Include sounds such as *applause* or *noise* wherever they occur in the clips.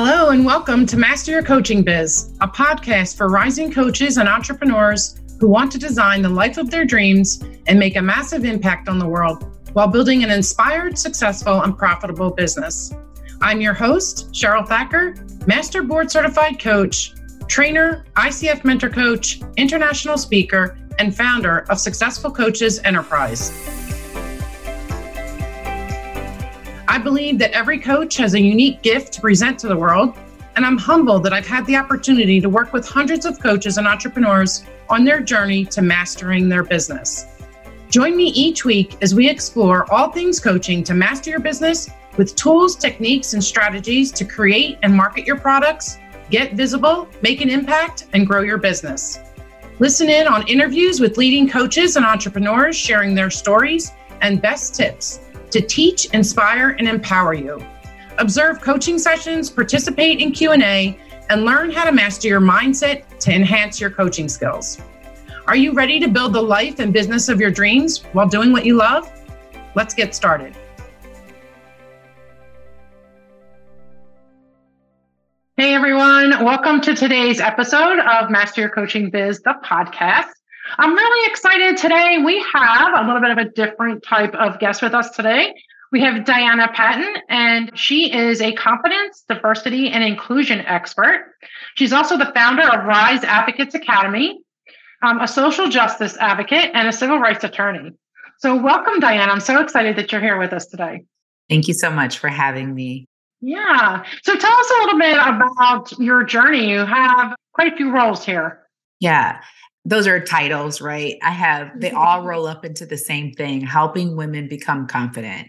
Hello, and welcome to Master Your Coaching Biz, a podcast for rising coaches and entrepreneurs who want to design the life of their dreams and make a massive impact on the world while building an inspired, successful, and profitable business. I'm your host, Cheryl Thacker, Master Board Certified Coach, trainer, ICF Mentor Coach, international speaker, and founder of Successful Coaches Enterprise. I believe that every coach has a unique gift to present to the world, and I'm humbled that I've had the opportunity to work with hundreds of coaches and entrepreneurs on their journey to mastering their business. Join me each week as we explore all things coaching to master your business with tools, techniques, and strategies to create and market your products, get visible, make an impact, and grow your business. Listen in on interviews with leading coaches and entrepreneurs sharing their stories and best tips to teach, inspire, and empower you. Observe coaching sessions, participate in Q&A, and learn how to master your mindset to enhance your coaching skills. Are you ready to build the life and business of your dreams while doing what you love? Let's get started. Hey everyone, welcome to today's episode of Master Your Coaching Biz, the podcast. I'm really excited today. We have a little bit of a different type of guest with us today. We have Diana Patton, and she is a competence, diversity, and inclusion expert. She's also the founder of Rise Advocates Academy, um, a social justice advocate, and a civil rights attorney. So, welcome, Diana. I'm so excited that you're here with us today. Thank you so much for having me. Yeah. So, tell us a little bit about your journey. You have quite a few roles here. Yeah those are titles, right? I have, they mm-hmm. all roll up into the same thing helping women become confident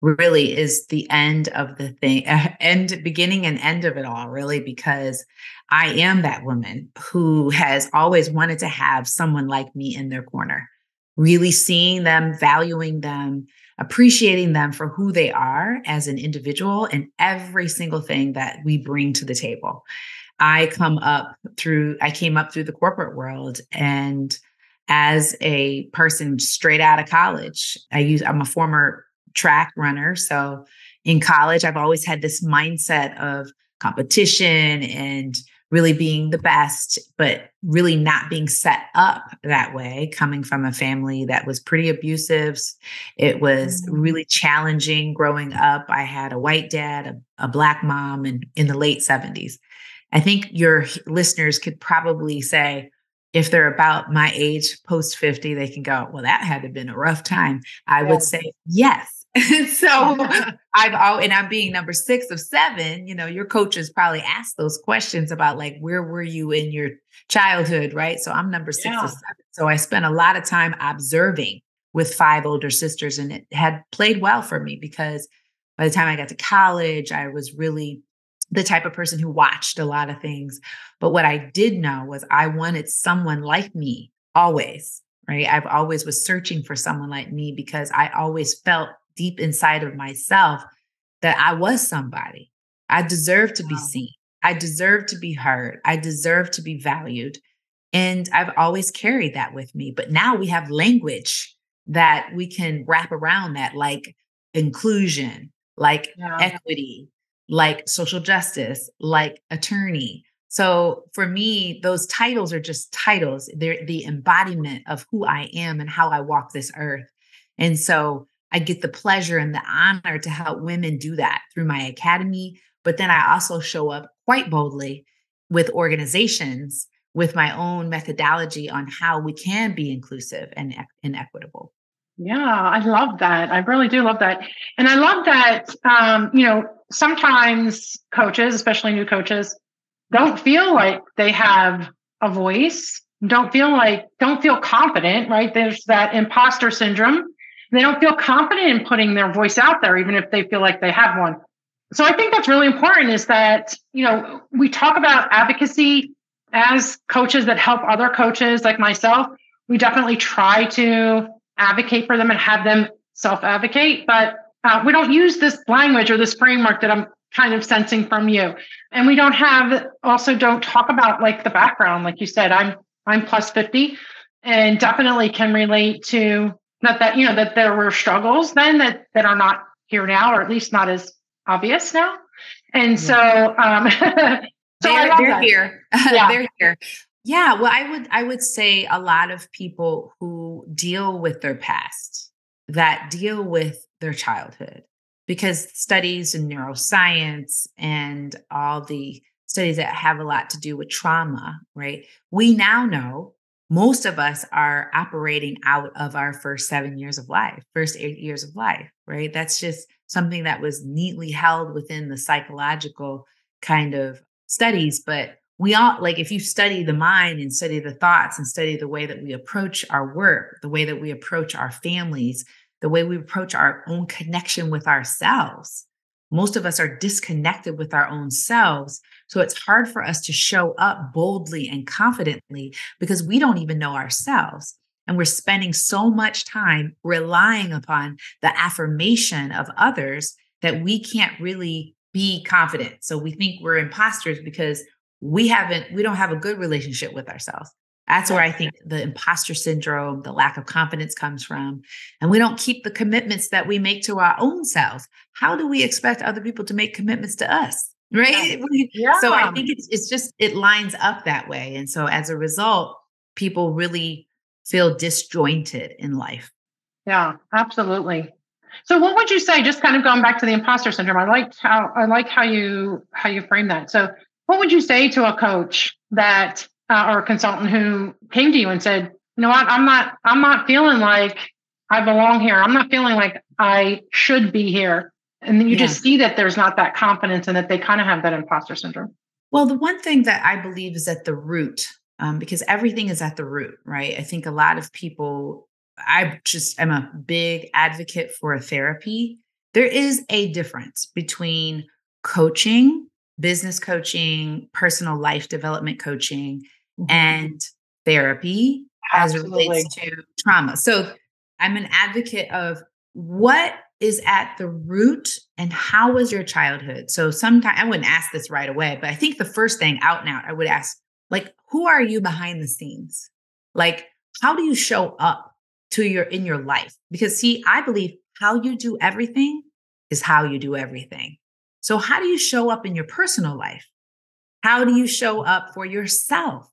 really is the end of the thing, *laughs* end, beginning and end of it all, really, because I am that woman who has always wanted to have someone like me in their corner, really seeing them, valuing them, appreciating them for who they are as an individual and every single thing that we bring to the table. I come up through, I came up through the corporate world and as a person straight out of college, I use, I'm a former track runner. So in college, I've always had this mindset of competition and really being the best, but really not being set up that way, coming from a family that was pretty abusive. It was mm-hmm. really challenging growing up. I had a white dad, a, a black mom, and in the late 70s. I think your listeners could probably say, if they're about my age, post 50, they can go, well, that had to have been a rough time. I yeah. would say, yes. *laughs* so *laughs* I've all, and I'm being number six of seven, you know, your coaches probably ask those questions about like, where were you in your childhood? Right. So I'm number six yeah. of seven. So I spent a lot of time observing with five older sisters and it had played well for me because by the time I got to college, I was really the type of person who watched a lot of things. But what I did know was I wanted someone like me always, right? I've always was searching for someone like me because I always felt deep inside of myself that I was somebody. I deserve to wow. be seen. I deserve to be heard. I deserve to be valued. And I've always carried that with me. But now we have language that we can wrap around that, like inclusion, like yeah. equity, like social justice, like attorney. So for me, those titles are just titles. They're the embodiment of who I am and how I walk this earth. And so I get the pleasure and the honor to help women do that through my academy. But then I also show up quite boldly with organizations with my own methodology on how we can be inclusive and, and equitable. Yeah, I love that. I really do love that. And I love that, um, you know, sometimes coaches, especially new coaches, don't feel like they have a voice, don't feel like, don't feel confident, right? There's that imposter syndrome. They don't feel confident in putting their voice out there, even if they feel like they have one. So I think that's really important is that, you know, we talk about advocacy as coaches that help other coaches like myself. We definitely try to advocate for them and have them self advocate, but uh, we don't use this language or this framework that I'm kind of sensing from you. And we don't have also don't talk about like the background. Like you said, I'm I'm plus 50 and definitely can relate to that that you know that there were struggles then that that are not here now, or at least not as obvious now. And so, um, *laughs* so they're, they're here. *laughs* Yeah. they're here. Yeah. Well, I would, I would say a lot of people who deal with their past, that deal with their childhood, because studies in neuroscience and all the studies that have a lot to do with trauma, right? We now know most of us are operating out of our first seven years of life, first eight years of life, right? That's just something that was neatly held within the psychological kind of studies. But we all, like, if you study the mind and study the thoughts and study the way that we approach our work, the way that we approach our families, the way we approach our own connection with ourselves, most of us are disconnected with our own selves so it's hard for us to show up boldly and confidently because we don't even know ourselves. And we're spending so much time relying upon the affirmation of others that we can't really be confident. So we think we're imposters because we haven't, we don't have a good relationship with ourselves. That's where I think the imposter syndrome, the lack of confidence comes from. And we don't keep the commitments that we make to our own selves. How do we expect other people to make commitments to us? *laughs* right yeah. so i think it's it's just it lines up that way and so as a result people really feel disjointed in life yeah absolutely so what would you say just kind of going back to the imposter syndrome i liked how i like how you how you frame that so what would you say to a coach that uh, or a consultant who came to you and said you know what i'm not i'm not feeling like i belong here i'm not feeling like i should be here and then you yeah. just see that there's not that confidence and that they kind of have that imposter syndrome. Well, the one thing that I believe is at the root, um, because everything is at the root, right? I think a lot of people, I just am a big advocate for a therapy. There is a difference between coaching, business coaching, personal life development coaching, mm-hmm. and therapy Absolutely. as it relates to trauma. So I'm an advocate of what is at the root and how was your childhood? So sometimes I wouldn't ask this right away, but I think the first thing out and out, I would ask, like, who are you behind the scenes? Like, how do you show up to your in your life? Because see, I believe how you do everything is how you do everything. So how do you show up in your personal life? How do you show up for yourself?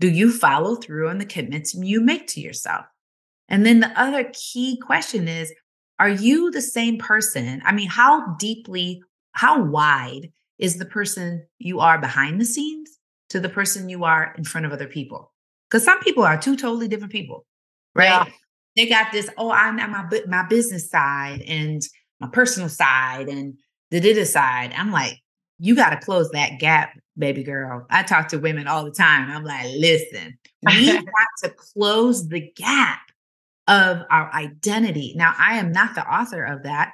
Do you follow through on the commitments you make to yourself? And then the other key question is are you the same person? I mean, how deeply, how wide is the person you are behind the scenes to the person you are in front of other people? Because some people are two totally different people, right? Yeah. They got this, oh, I'm at my my business side and my personal side and the data side. I'm like, you got to close that gap, baby girl. I talk to women all the time. I'm like, listen, we *laughs* got to close the gap of our identity. Now, I am not the author of that.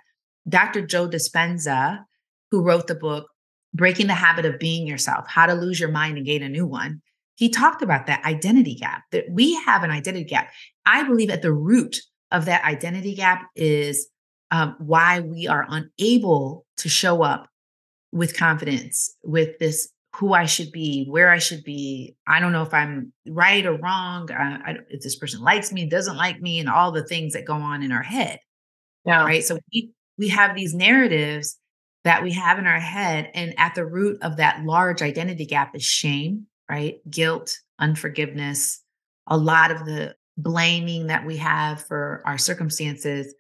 Dr. Joe Dispenza, who wrote the book Breaking the Habit of Being Yourself How to Lose Your Mind and Gain a New One, he talked about that identity gap, that we have an identity gap. I believe at the root of that identity gap is um, why we are unable to show up with confidence, with this who I should be, where I should be. I don't know if I'm right or wrong. Uh, I, if this person likes me, doesn't like me, and all the things that go on in our head. Yeah. Right. So we we have these narratives that we have in our head, and at the root of that large identity gap is shame, right? Guilt, unforgiveness, a lot of the blaming that we have for our circumstances.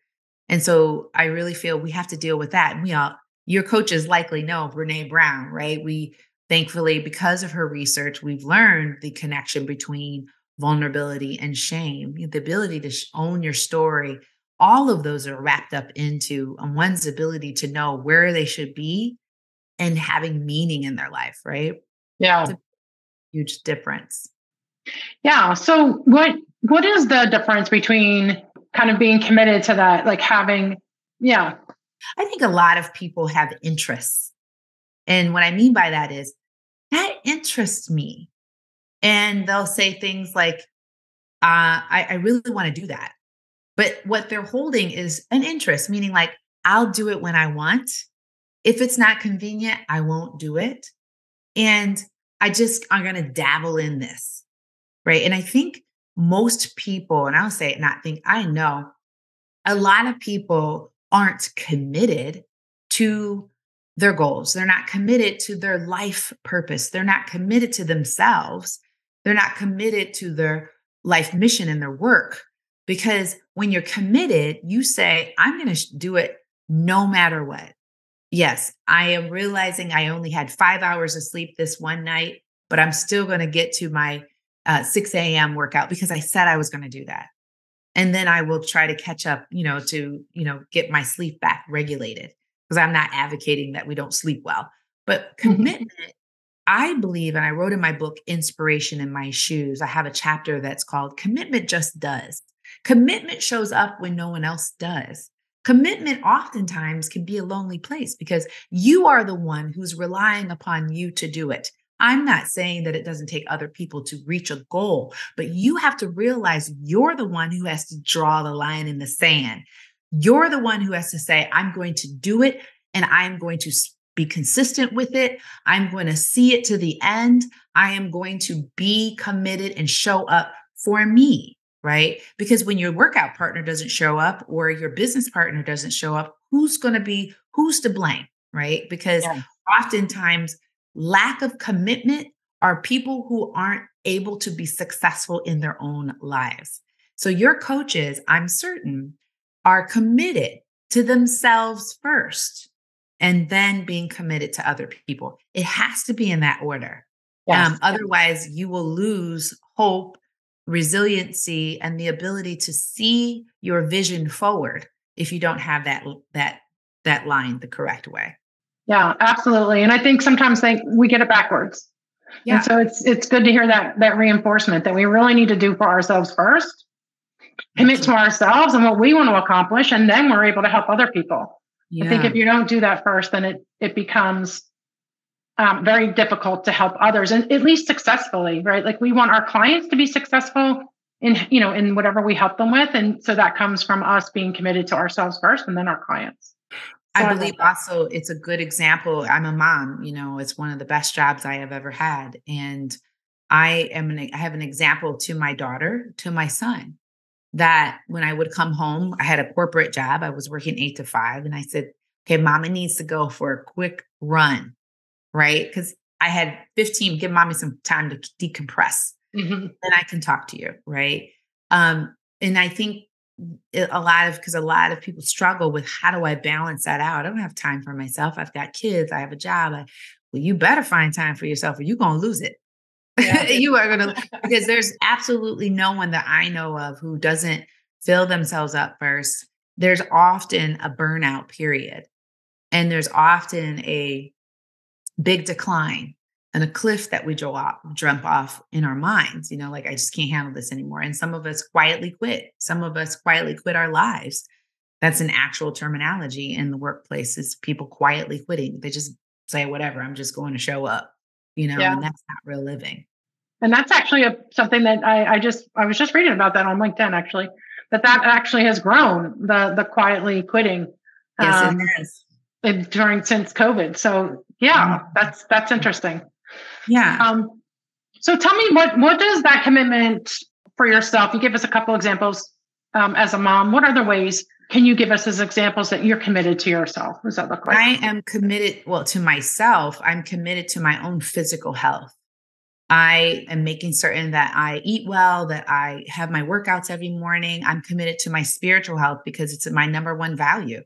And so I really feel we have to deal with that. And we all, your coaches likely know Brene Brown, right? We Thankfully, because of her research, we've learned the connection between vulnerability and shame, the ability to own your story. All of those are wrapped up into um, one's ability to know where they should be and having meaning in their life, right? Yeah. huge difference. Yeah. So what what is the difference between kind of being committed to that, like having, yeah. I think a lot of people have interests. And what I mean by that is that interests me. And they'll say things like, uh, I, I really want to do that. But what they're holding is an interest, meaning like, I'll do it when I want. If it's not convenient, I won't do it. And I just I'm going to dabble in this. Right. And I think most people, and I'll say it, not think, I know a lot of people aren't committed to their goals. They're not committed to their life purpose. They're not committed to themselves. They're not committed to their life mission and their work. Because when you're committed, you say, I'm going to do it no matter what. Yes, I am realizing I only had five hours of sleep this one night, but I'm still going to get to my uh, 6 a.m. workout because I said I was going to do that. And then I will try to catch up, you know, to, you know, get my sleep back regulated because I'm not advocating that we don't sleep well. But mm-hmm. commitment, I believe, and I wrote in my book, Inspiration in My Shoes, I have a chapter that's called Commitment Just Does. Commitment shows up when no one else does. Commitment oftentimes can be a lonely place because you are the one who's relying upon you to do it. I'm not saying that it doesn't take other people to reach a goal, but you have to realize you're the one who has to draw the line in the sand. You're the one who has to say, I'm going to do it and I'm going to be consistent with it. I'm going to see it to the end. I am going to be committed and show up for me, right? Because when your workout partner doesn't show up or your business partner doesn't show up, who's going to be, who's to blame, right? Because yeah. oftentimes, lack of commitment are people who aren't able to be successful in their own lives. So, your coaches, I'm certain, are committed to themselves first and then being committed to other people. It has to be in that order. Yes. Um, otherwise, you will lose hope, resiliency, and the ability to see your vision forward if you don't have that that that line the correct way. Yeah, absolutely. And I think sometimes they we get it backwards. Yeah. And so it's it's good to hear that that reinforcement that we really need to do for ourselves first, commit to ourselves and what we want to accomplish, and then we're able to help other people. Yeah. I think if you don't do that first, then it it becomes um, very difficult to help others, and at least successfully, right? Like we want our clients to be successful in you know in whatever we help them with, and so that comes from us being committed to ourselves first, and then our clients. I believe also it's a good example. I'm a mom, you know, it's one of the best jobs I have ever had. And I am an, I have an example to my daughter, to my son, that when I would come home, I had a corporate job. I was working eight to five. And I said, okay, mama needs to go for a quick run, right? Because I had 15, give mommy some time to decompress. Mm-hmm. Then I can talk to you, right? Um, and I think a lot of because a lot of people struggle with how do I balance that out? I don't have time for myself. I've got kids. I have a job. I, well, you better find time for yourself, or you're gonna lose it. Yeah. *laughs* you are gonna because there's absolutely no one that I know of who doesn't fill themselves up first. There's often a burnout period, and there's often a big decline and a cliff that we draw jump off in our minds you know like i just can't handle this anymore. And some of us quietly quit. Some of us quietly quit our lives. That's an actual terminology in the workplace is people quietly quitting. They just say whatever i'm just going to show up you know yeah. and that's not real living. And that's actually a, something that I, I just i was just reading about that on linkedin actually that that actually has grown the the quietly quitting yes um, it has. during since covid. So yeah mm-hmm. that's that's interesting yeah. Um, so tell me what what does that commitment for yourself? You give us a couple examples um, as a mom. What other ways can you give us as examples that you're committed to yourself? What does that look like? I am committed, well, to myself. I'm committed to my own physical health. I am making certain that I eat well, that I have my workouts every morning. I'm committed to my spiritual health because it's my number one value.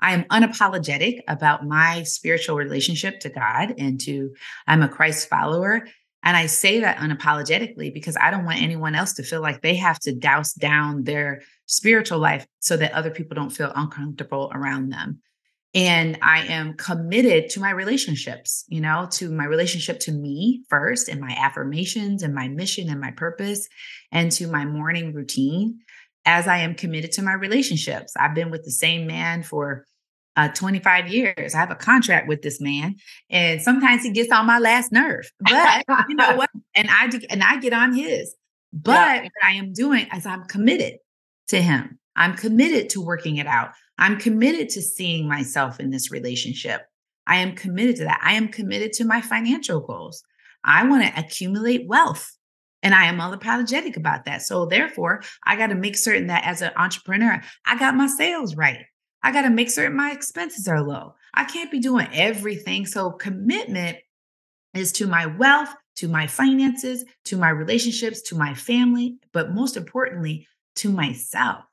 I am unapologetic about my spiritual relationship to God and to I'm a Christ follower. And I say that unapologetically because I don't want anyone else to feel like they have to douse down their spiritual life so that other people don't feel uncomfortable around them. And I am committed to my relationships, you know, to my relationship to me first and my affirmations and my mission and my purpose and to my morning routine as I am committed to my relationships. I've been with the same man for uh, 25 years. I have a contract with this man, and sometimes he gets on my last nerve. But you know *laughs* what? And I do, and I get on his. But yeah. what I am doing is I'm committed to him. I'm committed to working it out. I'm committed to seeing myself in this relationship. I am committed to that. I am committed to my financial goals. I want to accumulate wealth. And I am unapologetic about that. So therefore, I got to make certain that as an entrepreneur, I got my sales right. I got to make certain my expenses are low. I can't be doing everything. So, commitment is to my wealth, to my finances, to my relationships, to my family, but most importantly, to myself.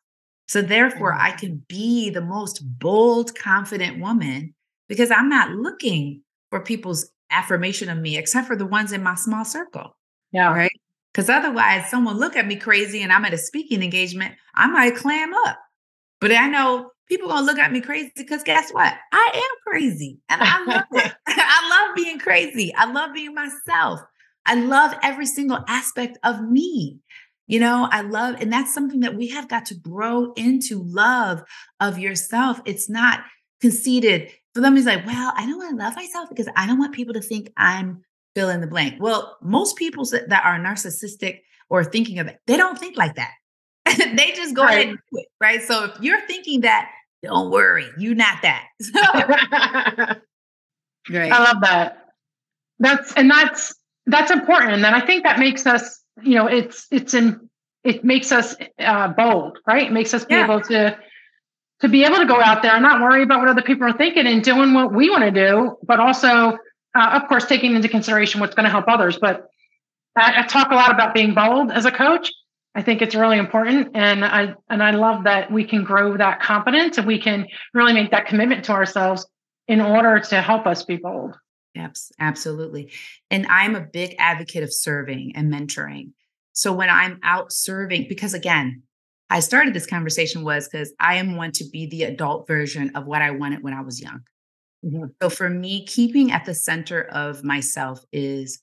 So, therefore, I mm-hmm. can be the most bold, confident woman because I'm not looking for people's affirmation of me except for the ones in my small circle. Yeah. Right. Because otherwise, someone look at me crazy and I'm at a speaking engagement, I might clam up. But I know people gonna look at me crazy because guess what? I am crazy. And I love it. *laughs* *laughs* I love being crazy. I love being myself. I love every single aspect of me. You know, I love, and that's something that we have got to grow into love of yourself. It's not conceited. For them, it's like, well, I don't want to love myself because I don't want people to think I'm fill in the blank. Well, most people that are narcissistic or thinking of it, they don't think like that. *laughs* they just go right. ahead and do it, right? So if you're thinking that, don't worry, you're not that. *laughs* *laughs* right. I love that. That's and that's that's important, and I think that makes us, you know, it's it's in it makes us uh, bold, right? It makes us be yeah. able to to be able to go out there and not worry about what other people are thinking and doing what we want to do, but also uh, of course, taking into consideration what's going to help others. But I, I, talk a lot about being bold as a coach. I think it's really important, and I and I love that we can grow that confidence and we can really make that commitment to ourselves in order to help us be bold. Yes, absolutely. And I'm a big advocate of serving and mentoring. So when I'm out serving, because again, I started this conversation was because I am one to be the adult version of what I wanted when I was young. Mm-hmm. So for me, keeping at the center of myself is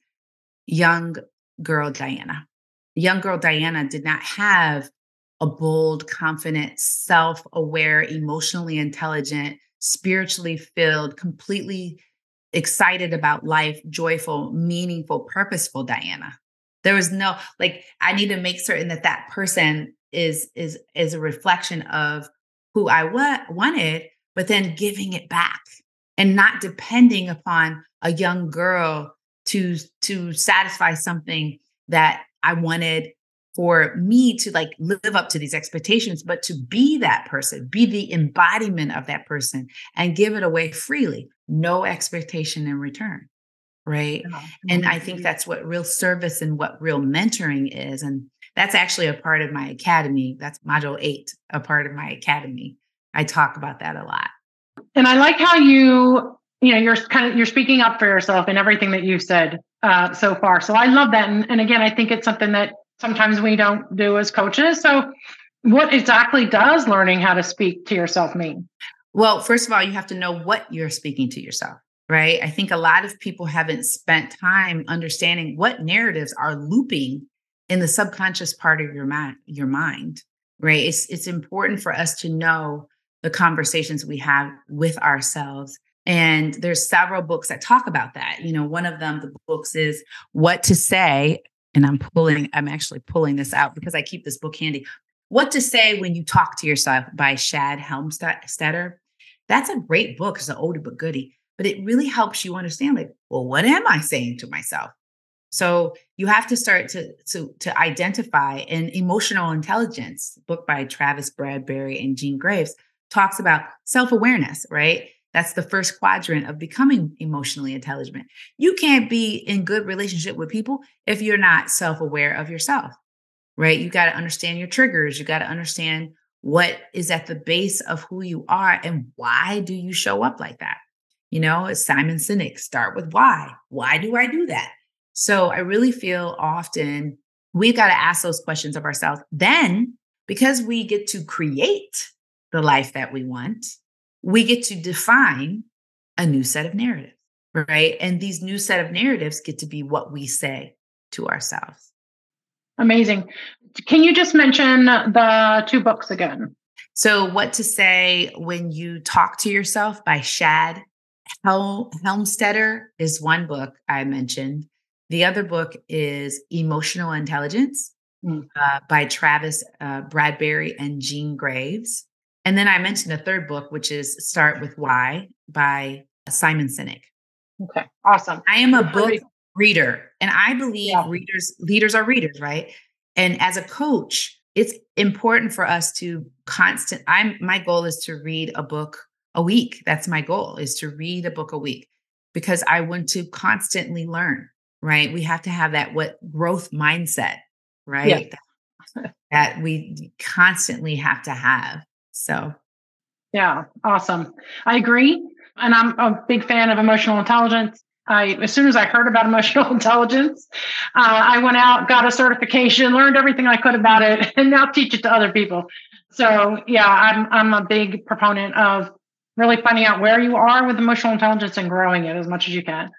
young girl Diana. Young girl Diana did not have a bold, confident, self aware, emotionally intelligent, spiritually filled, completely excited about life, joyful, meaningful, purposeful Diana. There was no like I need to make certain that that person is is is a reflection of who I wa- wanted, but then giving it back and not depending upon a young girl to to satisfy something that I wanted for me to like live up to these expectations but to be that person be the embodiment of that person and give it away freely no expectation in return right? Yeah. and i think that's what real service and what real mentoring is and that's actually a part of my academy. That's module 8 a part of my academy. I talk about that a lot and I like how you, you know, you're kind of you're speaking up for yourself in everything that you've said uh, so far. So I love that. And, and again, I think it's something that sometimes we don't do as coaches. So what exactly does learning how to speak to yourself mean? Well, first of all, you have to know what you're speaking to yourself, right? I think a lot of people haven't spent time understanding what narratives are looping in the subconscious part of your mind, your mind, right? It's it's important for us to know the conversations we have with ourselves. And there's several books that talk about that. You know, one of them, the books is What to Say. And I'm pulling, I'm actually pulling this out because I keep this book handy. What to Say When You Talk to Yourself by Shad Helmstetter. That's a great book. It's an oldie but goodie, but it really helps you understand, like, well, what am I saying to myself? So you have to start to to to identify an emotional intelligence book by Travis Bradberry and Jean Graves talks about self awareness, right? That's the first quadrant of becoming emotionally intelligent. You can't be in good relationship with people if you're not self aware of yourself, right? You got to understand your triggers. You got to understand what is at the base of who you are and why do you show up like that? You know, Simon Sinek, start with why. Why do I do that? So I really feel often we've got to ask those questions of ourselves. Then, because we get to create the life that we want, we get to define a new set of narratives, right? And these new set of narratives get to be what we say to ourselves. Amazing. Can you just mention the two books again? So, What to Say When You Talk to Yourself by Shad Hel- Helmstetter is one book I mentioned. The other book is Emotional Intelligence mm. uh, by Travis uh, Bradberry and Jean Graves. And then I mentioned a third book, which is Start with Why by Simon Sinek. Okay, awesome. I am a book reader, and I believe yeah. readers leaders are readers, right? And as a coach, it's important for us to constant i'm my goal is to read a book a week that's my goal is to read a book a week because i want to constantly learn right we have to have that what growth mindset right yeah. that we constantly have to have so yeah awesome i agree and i'm a big fan of emotional intelligence I, as soon as I heard about *laughs* emotional intelligence, uh, I went out, got a certification, learned everything I could about it, *laughs* and now teach it to other people. So yeah, I'm I'm a big proponent of really finding out where you are with emotional intelligence and growing it as much as you can.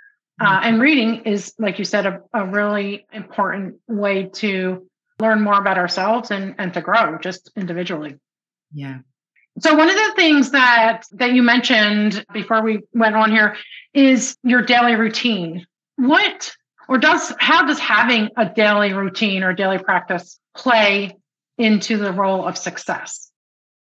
Uh, mm-hmm. and reading is, like you said, a, a really important way to learn more about ourselves and and to grow just individually. Yeah. So one of the things that that you mentioned before we went on here is your daily routine. What or does how does having a daily routine or daily practice play into the role of success?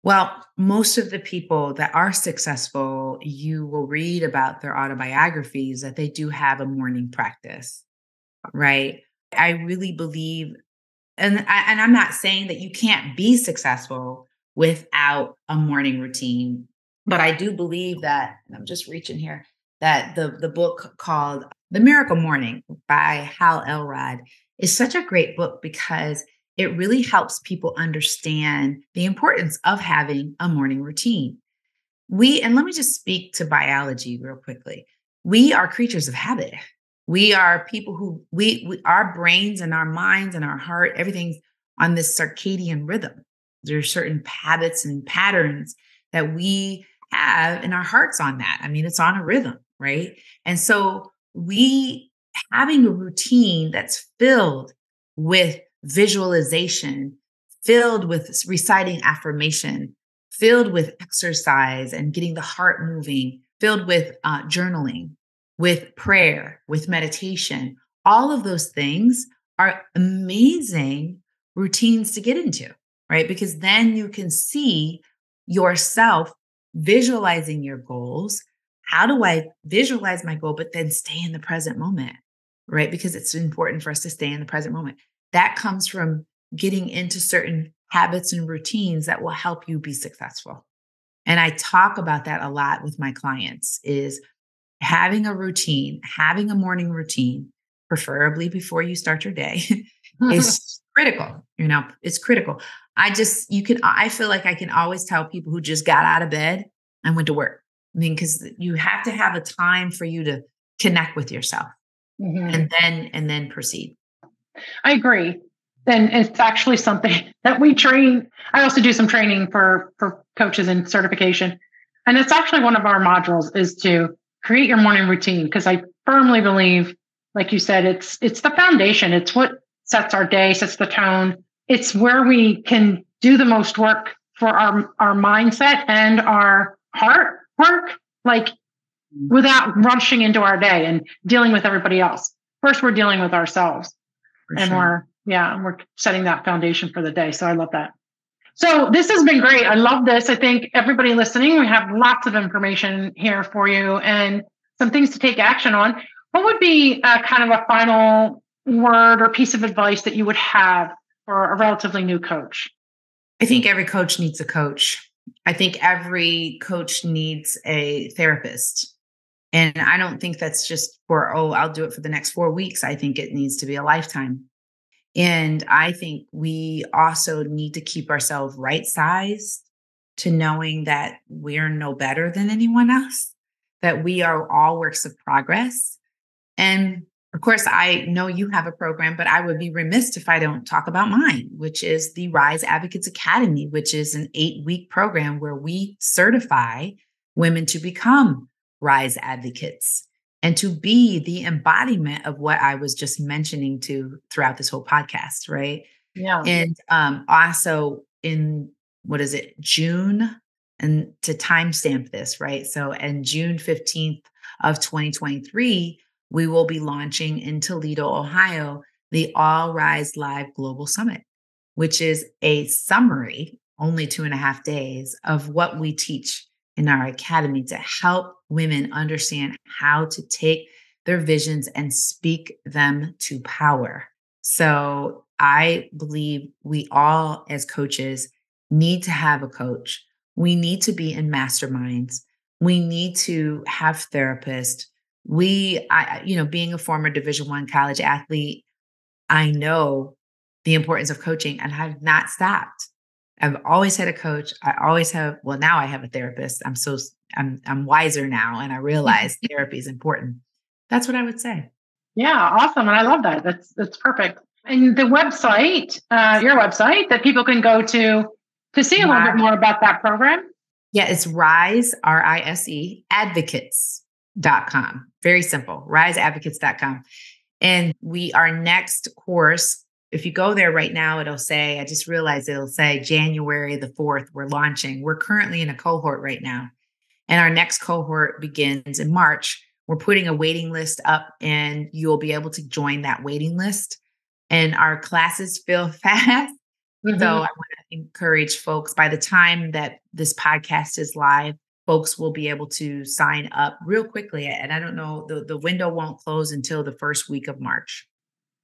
Well, most of the people that are successful, you will read about their autobiographies that they do have a morning practice, right? I really believe, and I, and I'm not saying that you can't be successful without a morning routine. But I do believe that I'm just reaching here that the the book called The Miracle Morning by Hal Elrod is such a great book because it really helps people understand the importance of having a morning routine. We and let me just speak to biology real quickly. We are creatures of habit. We are people who we, we our brains and our minds and our heart everything's on this circadian rhythm. There's certain habits and patterns that we have in our hearts on that. I mean, it's on a rhythm, right? And so we having a routine that's filled with visualization, filled with reciting affirmation, filled with exercise and getting the heart moving, filled with uh, journaling, with prayer, with meditation. All of those things are amazing routines to get into right? Because then you can see yourself visualizing your goals. How do I visualize my goal, but then stay in the present moment, right? Because it's important for us to stay in the present moment. That comes from getting into certain habits and routines that will help you be successful. And I talk about that a lot with my clients is having a routine, having a morning routine, preferably before you start your day, *laughs* is *laughs* critical. You know, it's critical. I just, you can, I feel like I can always tell people who just got out of bed and went to work. I mean, because you have to have a time for you to connect with yourself mm-hmm. and then, and then proceed. I agree. And it's actually something *laughs* that we train. I also do some training for, for coaches and certification. And it's actually one of our modules is to create your morning routine. Cause I firmly believe, like you said, it's, it's the foundation. It's what sets our day, sets the tone it's where we can do the most work for our our mindset and our heart work like without rushing into our day and dealing with everybody else. First we're dealing with ourselves. For and sure. we're yeah we're setting that foundation for the day. So i love that. So this has been great. I love this. I think everybody listening we have lots of information here for you and some things to take action on. What would be a kind of a final word or piece of advice that you would have for a relatively new coach? I think every coach needs a coach. I think every coach needs a therapist. And I don't think that's just for, oh, I'll do it for the next four weeks. I think it needs to be a lifetime. And I think we also need to keep ourselves right sized to knowing that we're no better than anyone else, that we are all works of progress. And of course, I know you have a program, but I would be remiss if I don't talk about mine, which is the Rise Advocates Academy, which is an eight week program where we certify women to become Rise Advocates and to be the embodiment of what I was just mentioning to throughout this whole podcast, right? Yeah. And um, also in what is it, June, and to timestamp this, right? So, and June 15th of 2023, we will be launching in Toledo, Ohio, the All Rise Live Global Summit, which is a summary, only two and a half days, of what we teach in our academy to help women understand how to take their visions and speak them to power. So I believe we all, as coaches, need to have a coach. We need to be in masterminds. We need to have therapists. We, I, you know, being a former Division One college athlete, I know the importance of coaching and i've not stopped. I've always had a coach. I always have, well, now I have a therapist. I'm so I'm I'm wiser now and I realize *laughs* therapy is important. That's what I would say. Yeah, awesome. And I love that. That's that's perfect. And the website, uh, your website that people can go to to see a little bit more about that program. Yeah, it's rise, R I S E, advocates.com. Very simple, riseadvocates.com. And we, our next course if you go there right now, it'll say, I just realized it'll say January the 4th, we're launching. We're currently in a cohort right now. And our next cohort begins in March. We're putting a waiting list up, and you'll be able to join that waiting list. And our classes fill *laughs* fast. Mm-hmm. So I want to encourage folks by the time that this podcast is live, folks will be able to sign up real quickly. And I don't know, the, the window won't close until the first week of March.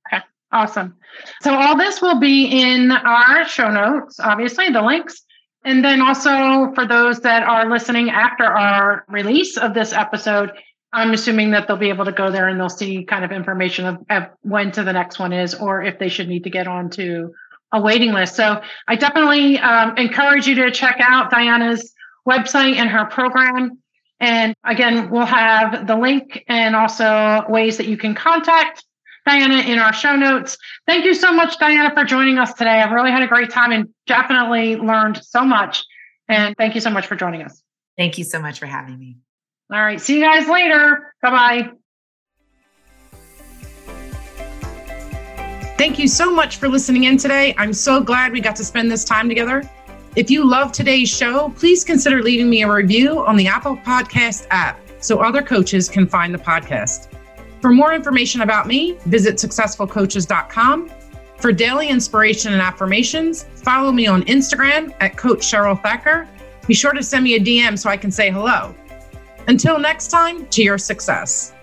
Okay, awesome. So all this will be in our show notes, obviously, the links. And then also for those that are listening after our release of this episode, I'm assuming that they'll be able to go there and they'll see kind of information of, of when to the next one is, or if they should need to get on to a waiting list. So I definitely um, encourage you to check out Diana's website and her program. And again, we'll have the link and also ways that you can contact Diana in our show notes. Thank you so much, Diana, for joining us today. I've really had a great time and definitely learned so much. And thank you so much for joining us. Thank you so much for having me. All right. See you guys later. Bye bye. Thank you so much for listening in today. I'm so glad we got to spend this time together. If you love today's show, please consider leaving me a review on the Apple Podcast app so other coaches can find the podcast. For more information about me, visit successfulcoaches.com. For daily inspiration and affirmations, follow me on Instagram at Coach Cheryl Thacker. Be sure to send me a DM so I can say hello. Until next time, to your success.